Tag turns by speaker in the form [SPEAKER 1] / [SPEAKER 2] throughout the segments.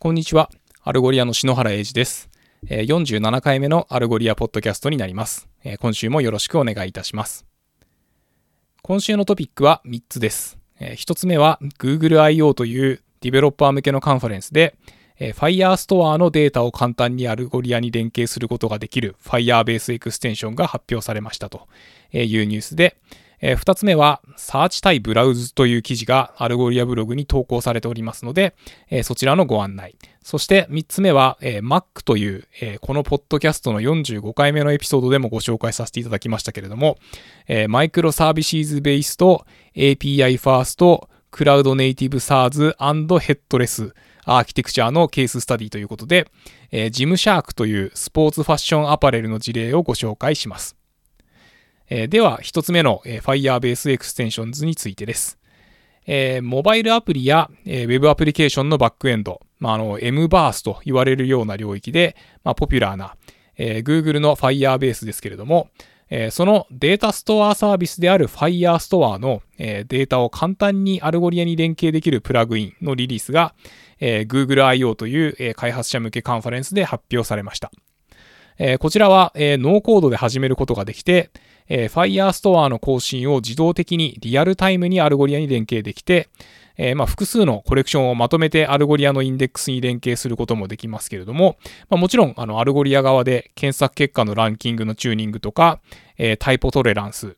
[SPEAKER 1] こんにちは。アルゴリアの篠原英二です。47回目のアルゴリアポッドキャストになります。今週もよろしくお願いいたします。今週のトピックは3つです。1つ目は Google I/O というディベロッパー向けのカンファレンスで Firestore のデータを簡単にアルゴリアに連携することができる Firebase エクステンションが発表されましたというニュースで、えー、2つ目は、 search 対 browse という記事がアルゴリアブログに投稿されておりますので、えー、そちらのご案内。そして3つ目は、えー、Mac という、えー、このポッドキャストの45回目のエピソードでもご紹介させていただきましたけれども、えー、マイクロサービシーズベースと API ファースト、クラウドネイティブ SARS ヘッドレスアーキテクチャーのケーススタディということで、えー、ジムシャークというスポーツファッションアパレルの事例をご紹介します。えー、では、一つ目の、えー、Firebase Extensions についてです。えー、モバイルアプリや、えー、ウェブアプリケーションのバックエンド、まあ、あの mBaaS と言われるような領域で、まあ、ポピュラーな、えー、Google の Firebase ですけれども、えー、そのデータストアサービスである Firestore の、えー、データを簡単にアルゴリアに連携できるプラグインのリリースが、えー、Google I/O という、えー、開発者向けカンファレンスで発表されました。えー、こちらは、えー、ノーコードで始めることができて、えー、Firestore の更新を自動的にリアルタイムにアルゴリアに連携できて、えー、まあ複数のコレクションをまとめてアルゴリアのインデックスに連携することもできますけれども、まあ、もちろんあのアルゴリア側で検索結果のランキングのチューニングとか、えー、 typo tolerance、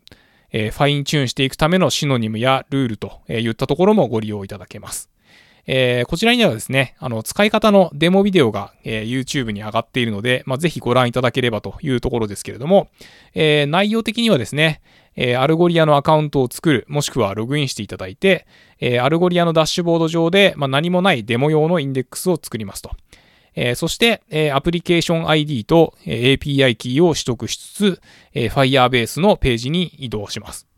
[SPEAKER 1] えー、 fine-tune していくためのシノニムやルールといったところもご利用いただけます。えー、こちらにはですね、あの、使い方のデモビデオが、えー、YouTube に上がっているので、まあ、ぜひご覧いただければというところですけれども、えー、内容的にはですね、えアルゴリアのアカウントを作る、もしくはログインしていただいて、えアルゴリアのダッシュボード上で、まあ、何もないデモ用のインデックスを作りますと。えー、そして、えー、アプリケーション ID と、えー、API キーを取得しつつ、えー、Firebase のページに移動します。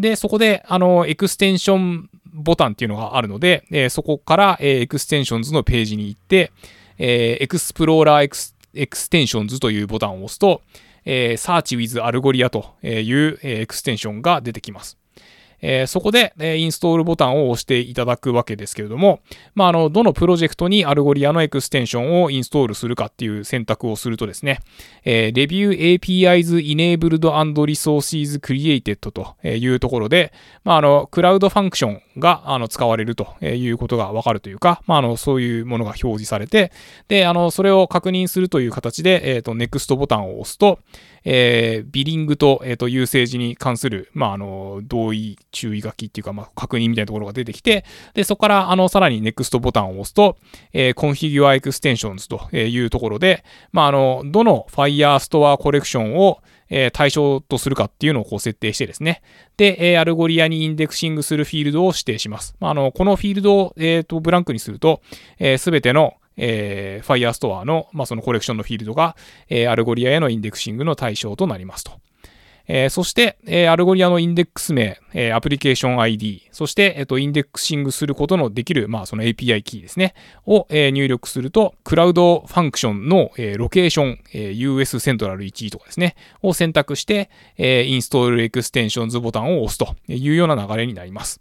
[SPEAKER 1] で、そこで、あの、エクステンションボタンっていうのがあるので、えー、そこから、えー、 extensions のページに行って、えー、 Explore エクス Extensions というボタンを押すと、えー、Search with Algolia という、えー、エクステンションが出てきます。えー、そこで、えー、インストールボタンを押していただくわけですけれども、まあ、あの、どのプロジェクトにアルゴリアのエクステンションをインストールするかっていう選択をするとですね、えー、Review APIs Enabled and Resources Created というところで、まあ、あの、 Cloud Function があの使われるということがわかるというか、まあ、あの、そういうものが表示されて、で、あの、それを確認するという形で、えっ、ー、と、NEXT ボタンを押すと、えー、 billing と、えっ、ー、と、 usage に関する、まあ、あの、同意、注意書きっていうか、まあ、確認みたいなところが出てきて、で、そこから、あの、さらに NEXT ボタンを押すと、えー、Configure Extensions というところで、まあ、あの、どの Firestore コレクションを、えー、対象とするかっていうのをこう設定してですね。で、えー、アルゴリアに indexing するフィールドを指定します。まあ、あの、このフィールドを、えっ、ー、と、ブランクにすると、えー、すべてのえー、Firestore の、まあ、そのコレクションのフィールドが、えー、アルゴリアへの indexing の対象となりますと。えー、そして、えー、アルゴリアのインデックス名、えー、アプリケーション ID、そして、えっ、と、 indexing することのできる、まあ、その API キーですね、を、え、入力すると、 Cloud Function の、え、ロケーション、えー、US セントラル1とかですね、を選択して、えー、 Install Extensions ボタンを押すというような流れになります。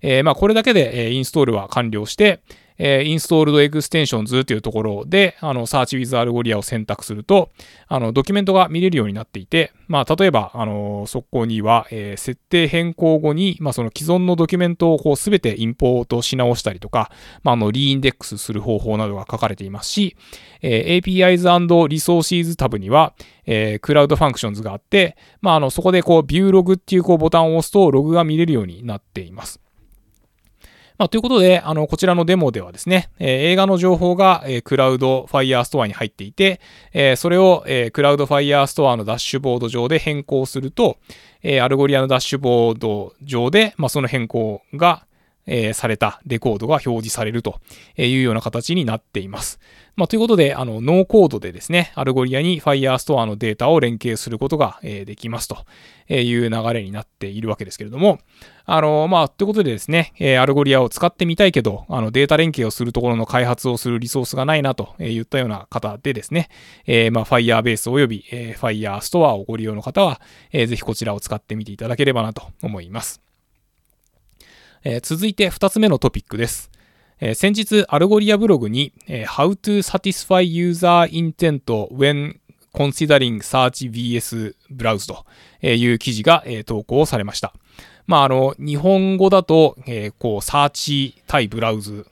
[SPEAKER 1] えー、まあ、これだけで、え、インストールは完了して、えー、installed extensions というところで、あの、search with Algolia を選択すると、あの、ドキュメントが見れるようになっていて、まあ、例えば、あの、そこには、えー、設定変更後に、まあ、その既存のドキュメントをこう、すべてインポートし直したりとか、まあ、あの、 reindex する方法などが書かれていますし、えー、APIs and Resources タブには、えー、 Cloud Functions があって、まあ、あの、そこでこう、 View log っていうこうボタンを押すと、ログが見れるようになっています。まあ、ということで、あの、こちらのデモではですね、えー、映画の情報が、えー、 Cloud Firestore に入っていて、えー、それを、え、 Cloud Firestore のダッシュボード上で変更すると、え、アルゴリアのダッシュボード上で、まあ、その変更が、えー、されたレコードが表示されるというような形になっています。まあ、ということで、あの、ノーコードでですね、アルゴリアに Firestore のデータを連携することが、えー、できますという流れになっているわけですけれども、あの、まあ、ということでですね、えー、アルゴリアを使ってみたいけど、あの、データ連携をするところの開発をするリソースがないなといったような方でですね、えー、まあ、Firebase 及び、えー、Firestore をご利用の方は、えー、ぜひこちらを使ってみていただければなと思います。えー、続いて2つ目のトピックです。えー、先日、アルゴリアブログに、えー、How to satisfy user intent when considering search vs browse という記事が、えー、投稿されました。まあ、あの、日本語だと、えー、こう、サーチ対ブラウズ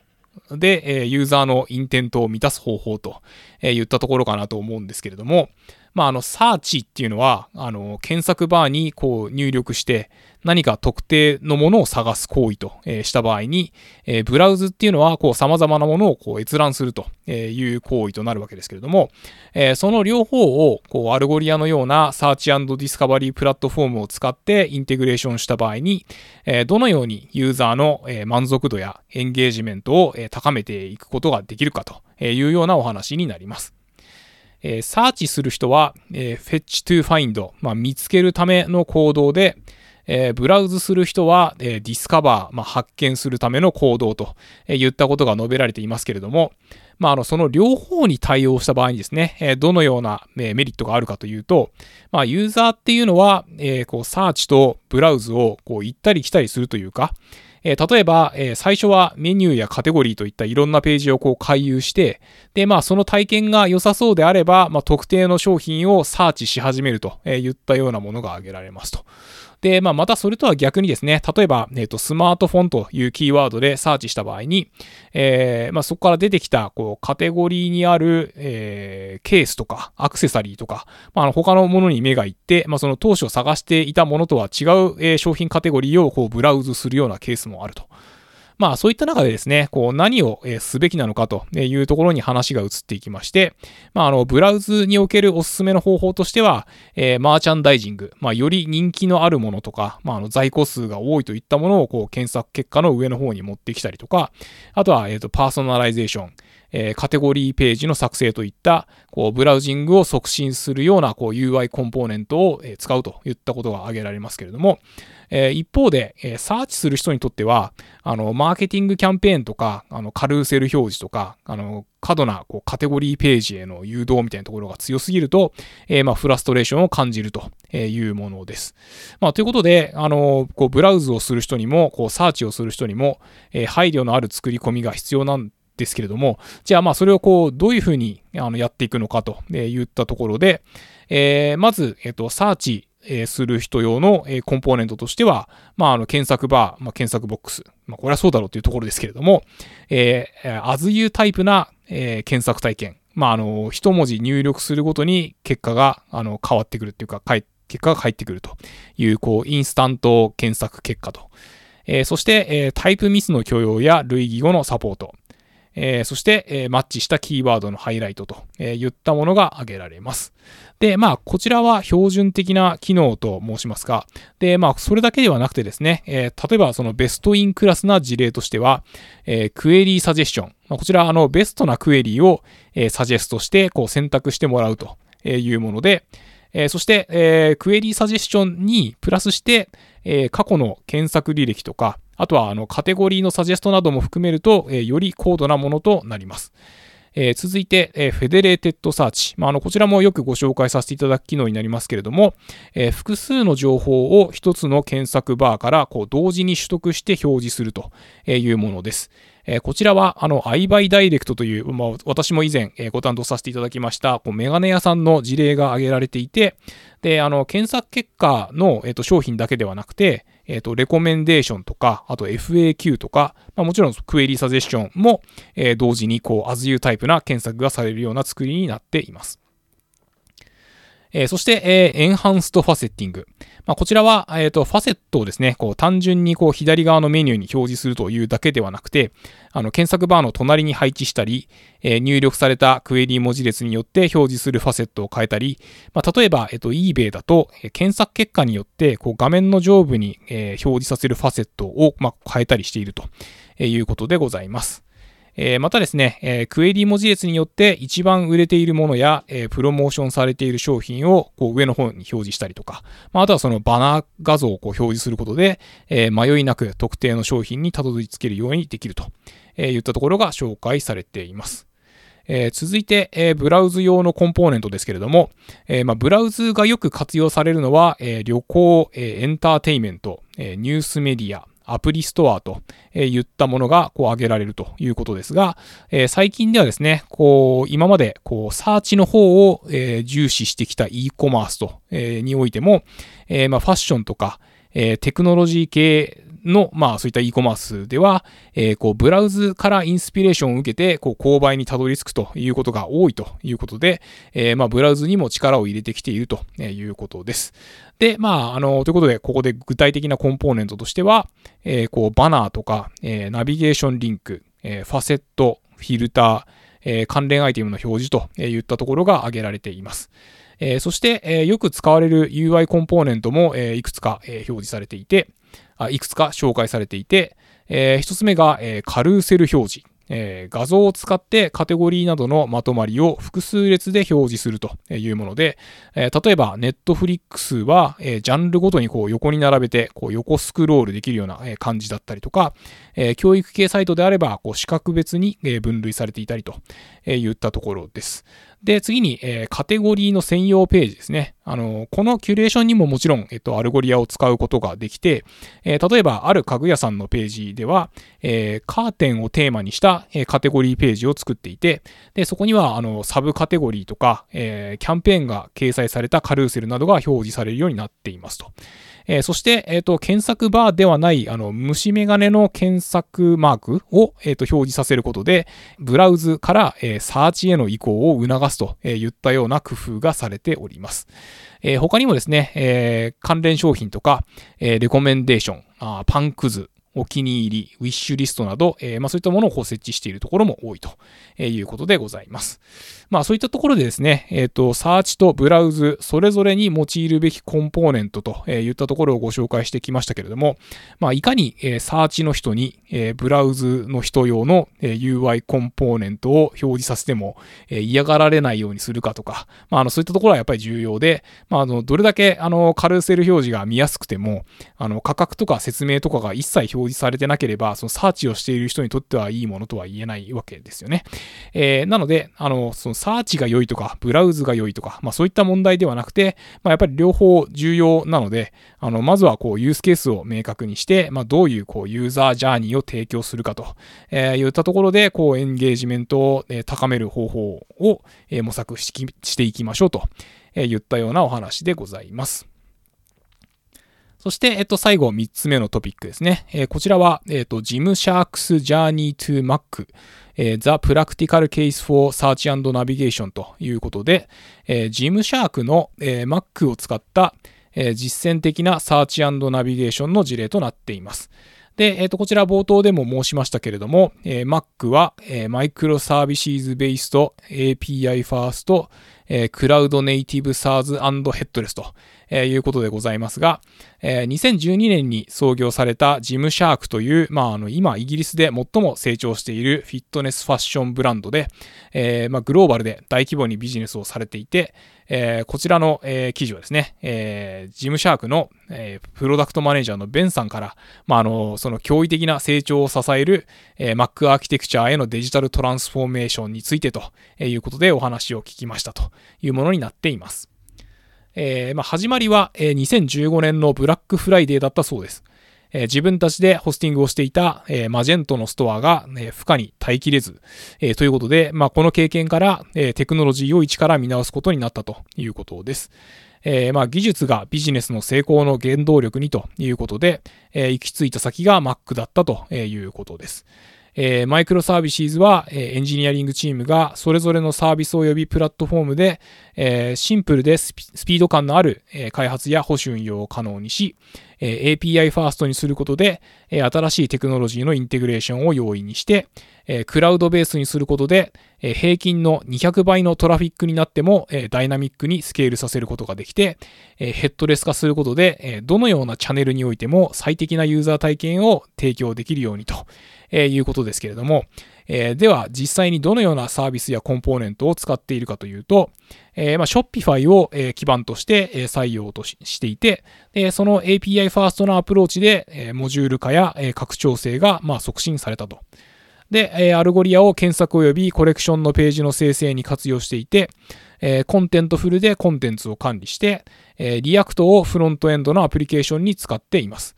[SPEAKER 1] で、えー、ユーザーのインテントを満たす方法と、えー、言ったところかなと思うんですけれども、まあ、あの、サーチっていうのは、あの、検索バーにこう入力して、何か特定のものを探す行為と、えした場合に、えブラウズっていうのは、こう、様々なものをこう閲覧するという行為となるわけですけれども、えその両方を、こう、アルゴリアのような Search Discovery プラットフォームを使ってインテグレーションした場合に、えどのようにユーザーの満足度やエンゲージメントを高めていくことができるかというようなお話になります。えー、サーチする人は、えー、 search to find、まあ、見つけるための行動で、えー、ブラウズする人は、えー、 discover、まあ、発見するための行動と、えー、言ったことが述べられていますけれども、まあ、あの、その両方に対応した場合にですね、え、どのような、え、メリットがあるかというと、まあ、ユーザーっていうのは、え、こう、サーチとブラウズを、こう、行ったり来たりするというか、えー、例えば、えー、最初はメニューやカテゴリーといったいろんなページをこう回遊して、で、まあその体験が良さそうであれば、まあ特定の商品をサーチし始めるといったようなものが挙げられますと。で、まあ、またそれとは逆にですね、例えば、えっ、と、スマートフォンというキーワードでサーチした場合に、えー、まあ、そこから出てきた、こう、カテゴリーにある、えー、ケースとか、アクセサリーとか、まあ、あの、他のものに目がいって、まあ、その当初探していたものとは違う、えー、商品カテゴリーを、こう、ブラウズするようなケースもあると。まあそういった中でですね、こう何をすべきなのかというところに話が移っていきまして、まああのブラウズにおけるおすすめの方法としては、えー、マーチャンダイジング、まあより人気のあるものとか、まああの在庫数が多いといったものをこう検索結果の上の方に持ってきたりとか、あとは、えっ、とパーソナライゼーション、えー、カテゴリーページの作成といった、こう、ブラウジングを促進するような、こう、UI コンポーネントを、え使うといったことが挙げられますけれども、えー、一方で、えー、サーチする人にとっては、あの、マーケティングキャンペーンとか、あの、カルーセル表示とか、あの、過度なこうカテゴリーページへの誘導みたいなところが強すぎると、えー、まあ、フラストレーションを感じるというものです。まあ、ということで、あの、こう、ブラウズをする人にも、こう、サーチをする人にも、えー、配慮のある作り込みが必要なんですけれども、じゃあまあそれをこう、どういうふうにあのやっていくのかと言ったところで、えー、まず、えっ、と、サーチ、えする人用の、えコンポーネントとしては、まあ、あの、検索バー、まあ、検索ボックス。まあ、これはそうだろうというところですけれども、えー、as you タイプな、えー、検索体験。まあ、あの、一文字入力するごとに結果が、あの、変わってくるっていうか、結果が返ってくるという、こう、インスタント検索結果と。えー、そして、えー、タイプミスの許容や類義語のサポート。えー、そして、えー、マッチしたキーワードのハイライトと、えー、言ったものが挙げられます。で、まあ、こちらは標準的な機能と申しますが、で、まあ、それだけではなくてですね、えー、例えばそのベストインクラスな事例としては、えー、クエリーサジェスション。まあ、こちら、あの、ベストなクエリーを、えー、サジェストして、こう選択してもらうというもので、えー、そして、えー、 Query Suggestion にプラスして、えー、過去の検索履歴とか、あとはあのカテゴリーのサジェストなども含めると、え、より高度なものとなります。え、続いて、え、 Federated Search。まあ、あの、こちらもよくご紹介させていただく機能になりますけれども、え、複数の情報を一つの検索バーからこう同時に取得して表示するというものです。え、こちらは、あの、 EyeBuyDirect という、まあ、私も以前、え、ご担当させていただきました、こうメガネ屋さんの事例が挙げられていて、で、あの、検索結果の、え、ー、と、商品だけではなくて、えっ、と、レコメンデーションとか、あと FAQ とか、まあ、もちろんクエリサジェスションも、えー、同時に、こう、as you タイプな検索がされるような作りになっています。えー、そして、えー、エンハンストファセッティング。まあ、こちらは、えっ、ー、と、ファセットをですね、こう、単純にこう、左側のメニューに表示するというだけではなくて、あの、検索バーの隣に配置したり、えー、入力されたクエリ文字列によって表示するファセットを変えたり、まあ、例えば、えっ、ー、と、eBay だと、え検索結果によって、こう、画面の上部に、え表示させるファセットを、まあ、変えたりしているということでございます。えー、またですね、えー、クエリ文字列によって一番売れているものや、えー、プロモーションされている商品をこう上の方に表示したりとか、まあ、あとはそのバナー画像をこう表示することで、え迷いなく特定の商品にたどり着けるようにできると、えいったところが紹介されています。え、続いて、え、ブラウズ用のコンポーネントですけれども、えまあ、ブラウズがよく活用されるのは、え、旅行、え、エンターテイメント、え、ニュースメディア、アプリストアといったものがこう挙げられるということですが、え最近ではですね、こう、今までこう、サーチの方を、え重視してきた e コマースと、えにおいても、えま、ファッションとか、えテクノロジー系の、まあそういった e コマースでは、えー、こうブラウズからインスピレーションを受けて、こう購買にたどり着くということが多いということで、えー、まあブラウズにも力を入れてきているということです。で、まあ、あの、ということで、ここで具体的なコンポーネントとしては、えー、こうバナーとか、えー、ナビゲーションリンク、えー、ファセット、フィルター、えー、関連アイテムの表示といったところが挙げられています。えー、そして、えー、よく使われる UI コンポーネントも、えー、いくつか、えー、表示されていて、あいくつか紹介されていて、えー、一つ目が、えー、カルーセル表示。えー、画像を使ってカテゴリーなどのまとまりを複数列で表示するというもので、えー、例えばネットフリックスは、えー、ジャンルごとにこう横に並べてこう横スクロールできるような感じだったりとか、えー、教育系サイトであればこう資格別に分類されていたりといったところです。で、次に、えー、カテゴリーの専用ページですね。あの、このキュレーションにももちろん、えっと、アルゴリアを使うことができて、えー、例えば、ある家具屋さんのページでは、えー、カーテンをテーマにした、えカテゴリーページを作っていて、で、そこには、あの、サブカテゴリーとか、えキャンペーンが掲載されたカルーセルなどが表示されるようになっていますと。えー、そして、えっ、ー、と、検索バーではない、あの、虫眼鏡の検索マークを、えっ、と、表示させることで、ブラウズから、えサーチへの移行を促すといったような工夫がされております。え他にもですね、え関連商品とか、えレコメンデーション、あパンくず、お気に入り、ウィッシュリストなど、えー、まあ、そういったものをこう設置しているところも多いということでございます。まあそういったところでですね、えっ、ー、と、サーチとブラウズ、それぞれに用いるべきコンポーネントといったところをご紹介してきましたけれども、まあいかに、え、サーチの人に、え、ブラウズの人用の、え、UI コンポーネントを表示させても、え、嫌がられないようにするかとか、まああのそういったところはやっぱり重要で、まああの、どれだけあの、カルーセル表示が見やすくても、あの、価格とか説明とかが一切表示表示されてなければ、そのサーチをしている人にとってはいいものとは言えないわけですよね。えー、なので、あの、そのサーチが良いとか、ブラウズが良いとか、まあそういった問題ではなくて、まあやっぱり両方重要なので、あの、まずはこうユースケースを明確にして、まあどういうこうユーザージャーニーを提供するかと、えー、言ったところで、こうエンゲージメントを、え高める方法を、え模索していきましょうと、え言ったようなお話でございます。そして、えっと、最後、3つ目のトピックですね。えー、こちらは、えっと、ジムシャークスジャーニートゥマック、えー、The Practical Case for Search and Navigation ということで、えー、ジムシャークの、えー、Mac を使った、えー、実践的なサーチナビゲーションの事例となっています。で、えっ、ー、と、こちら冒頭でも申しましたけれども、えー、Mac は、えー、マイクロサービスベースと API ファースト、えー、クラウドネイティブサーズヘッドレスと、えー、いうことでございますが、えー、2012年に創業されたジムシャークという、まあ、あの、今、イギリスで最も成長しているフィットネスファッションブランドで、えー、まあ、グローバルで大規模にビジネスをされていて、えー、こちらの、えー、記事はですね、えー、ジムシャークの、えー、プロダクトマネージャーのベンさんから、まあ、あの、その驚異的な成長を支える、えー、Mac アーキテクチャへのデジタルトランスフォーメーションについてということでお話を聞きましたというものになっています。えー、まあ、始まりは、えー、2015年のブラックフライデーだったそうです。え、自分たちでホスティングをしていた、え、 Magento のストアが、え、負荷に耐えきれず、えということで、まあ、この経験から、えテクノロジーを一から見直すことになったということです。えまあ、技術がビジネスの成功の原動力にということで、え行き着いた先が Mac だったということです。えー、マイクロサービスは、えー、エンジニアリングチームがそれぞれのサービス及びプラットフォームで、えー、シンプルでスピード感のある、え、開発や保守運用を可能にし、え、API ファーストにすることで、え、新しいテクノロジーのインテグレーションを容易にして、え、クラウドベースにすることで、え、平均の200倍のトラフィックになっても、え、ダイナミックにスケールさせることができて、え、ヘッドレス化することで、え、どのようなチャンネルにおいても最適なユーザー体験を提供できるようにと、えー、いうことですけれども、えー、では実際にどのようなサービスやコンポーネントを使っているかというと、えー、まあ、Shopify を、えー、基盤として、えー、採用としていて、でその API ファーストのアプローチで、えー、モジュール化や、えー、拡張性が、まあ、促進されたと。で、えー、 Algolia を検索及びコレクションのページの生成に活用していて、えー、 Contentful でコンテンツを管理して、えー、 React をフロントエンドのアプリケーションに使っています。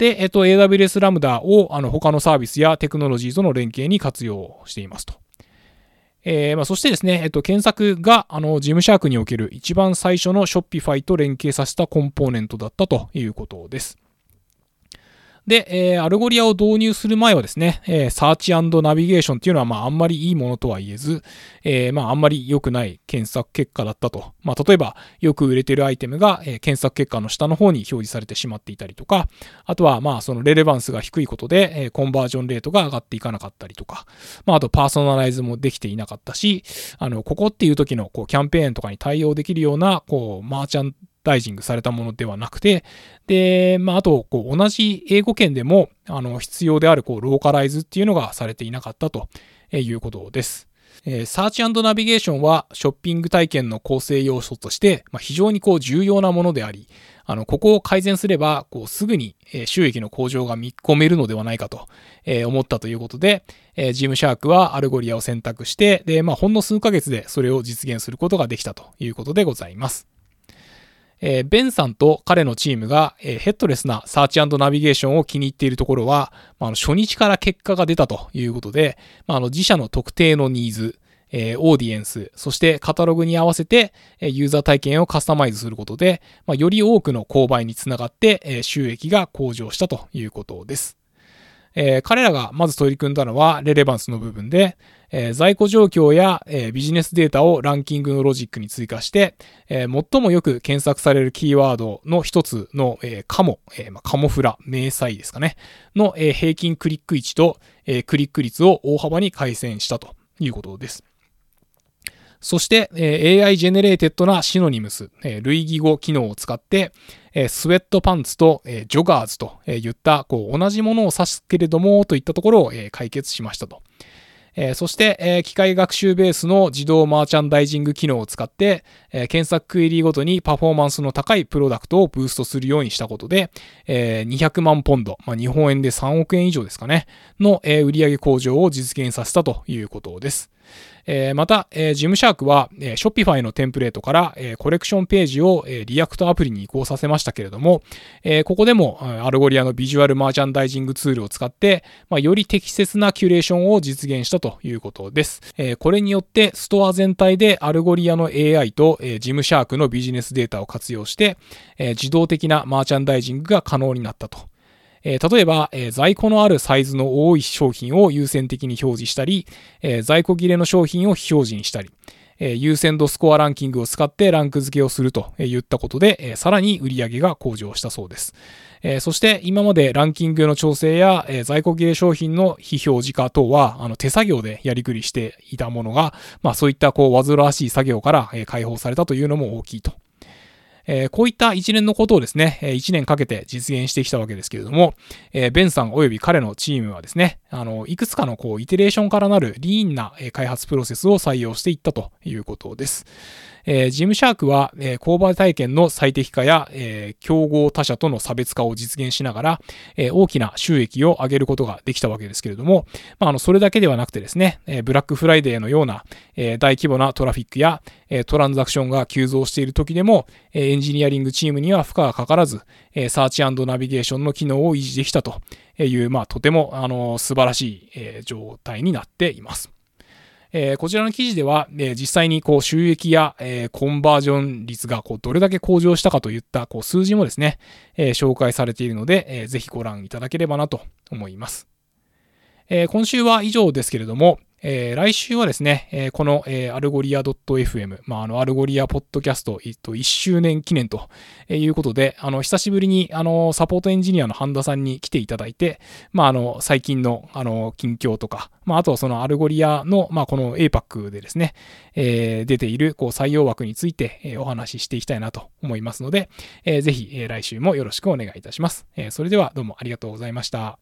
[SPEAKER 1] で、えっと、AWS ラムダをあの他のサービスやテクノロジーとの連携に活用していますと。えー、まあ、そしてですね、えっと、検索が、あの、 Gymshark における一番最初の Shopify と連携させたコンポーネントだったということです。で、えー、 Algolia を導入する前はですね、えー、サーチナビゲーションっていうのは、まあ、あんまりいいものとは言えず、えー、まあ、あんまり良くない検索結果だったと。まあ、例えば、よく売れてるアイテムが、えー、検索結果の下の方に表示されてしまっていたりとか、あとは、まあ、その relevance が低いことで、えー、コンバージョンレートが上がっていかなかったりとか、まあ、あと、パーソナライズもできていなかったし、あの、ここっていう時の、こう、キャンペーンとかに対応できるような、こう、マーチャンダイジングされたものではなくて、で、まあ、あと、こう、同じ英語圏でも、あの、必要である、こう、ローカライズっていうのがされていなかったということです。えー、サーチナビゲーションはショッピング体験の構成要素として、まあ、非常にこう重要なものであり、あの、ここを改善すれば、こう、すぐに収益の向上が見込めるのではないかと思ったということで、 Gymshark は Algolia を選択して、で、まあ、ほんの数ヶ月でそれを実現することができたということでございます。えー、ベンさんと彼のチームが、えー、 headless なサーチナビゲーションを気に入っているところは、まあ、初日から結果が出たということで、まあ、の自社の特定のニーズ、えー、オーディエンス、そしてカタログに合わせて、えユーザー体験をカスタマイズすることで、まあ、より多くの購買につながって、え収益が向上したということです。えー、彼らがまず取り組んだのは relevance の部分で、えー、在庫状況や、えー、ビジネスデータをランキングのロジックに追加して、え最もよく検索されるキーワードの一つの、えカモ、えまあ、カモフラ、迷彩ですかね、の、え平均クリック位置と、えクリック率を大幅に改善したということです。そして、えー AI generated な synonyms、え類義語機能を使って、えスウェットパンツと、えジョガーズといった、こう、同じものを指すけれども、といったところを、え解決しましたと。えそして、え機械学習ベースの自動マーチャンダイジング機能を使って、え検索クエリーごとにパフォーマンスの高いプロダクトをブーストするようにしたことで、え200万ポンド、まあ、日本円で3億円以上ですかね、の、え売上向上を実現させたということです。え、また、え、 Gymshark は、えー、Shopify のテンプレートから、え、コレクションページを、え、 React アプリに移行させましたけれども、え、ここでも、 Algolia のビジュアルマーチャンダイジングツールを使って、まあ、より適切なキュレーションを実現したとということです。えー、これによって、ストア全体でアルゴリアの AI と、えー、 Gymshark のビジネスデータを活用して、えー、自動的なマーチャンダイジングが可能になったと。えー、例えば、えー、在庫のあるサイズの多い商品を優先的に表示したり、えー、在庫切れの商品を非表示にしたり、え優先度スコアランキングを使ってランク付けをするといったことで、えさらに売り上げが向上したそうです。えそして今までランキングの調整や、え在庫切れ商品の非表示化等はあの手作業でやりくりしていたものが、まあそういったこう煩わしい作業から、え解放されたというのも大きいとえー、こういった一連のことをですね、一年かけて実現してきたわけですけれども、えー、ベンさん及び彼のチームはですね、あの、いくつかのこう、イテレーションからなるリーンな開発プロセスを採用していったということです。えー、ジムシャークは、えー、購買体験の最適化や、えー、競合他社との差別化を実現しながら、えー、大きな収益を上げることができたわけですけれども、まあ、あの、それだけではなくてですね、えー、ブラックフライデーのような、えー、大規模なトラフィックや、えー、トランザクションが急増している時でも、えー、エンジニアリングチームには負荷がかからず、えー、サーチナビゲーションの機能を維持できたという、まあ、とても、あの、素晴らしい、えー、状態になっています。えー、こちらの記事では、えー、実際にこう収益や、えー、コンバージョン率がこうどれだけ向上したかといったこう数字もですね、え紹介されているので、えー、ぜひご覧いただければなと思います。え今週は以上ですけれども、えー、来週はですね、えー、この、えー、 Algolia .fm、まあ、あの、 Algolia ポッドキャスト、えっと、1周年記念ということで、あの、久しぶりに、あの、サポートエンジニアの半田さんに来ていただいて、まあ、あの、最近の、あの、近況とか、まあ、あとはその Algolia の、まあ、この APAC でですね、えー、出ている、こう、採用枠について、えー、お話ししていきたいなと思いますので、えー、ぜひ、えー、来週もよろしくお願いいたします。えー、それでは、どうもありがとうございました。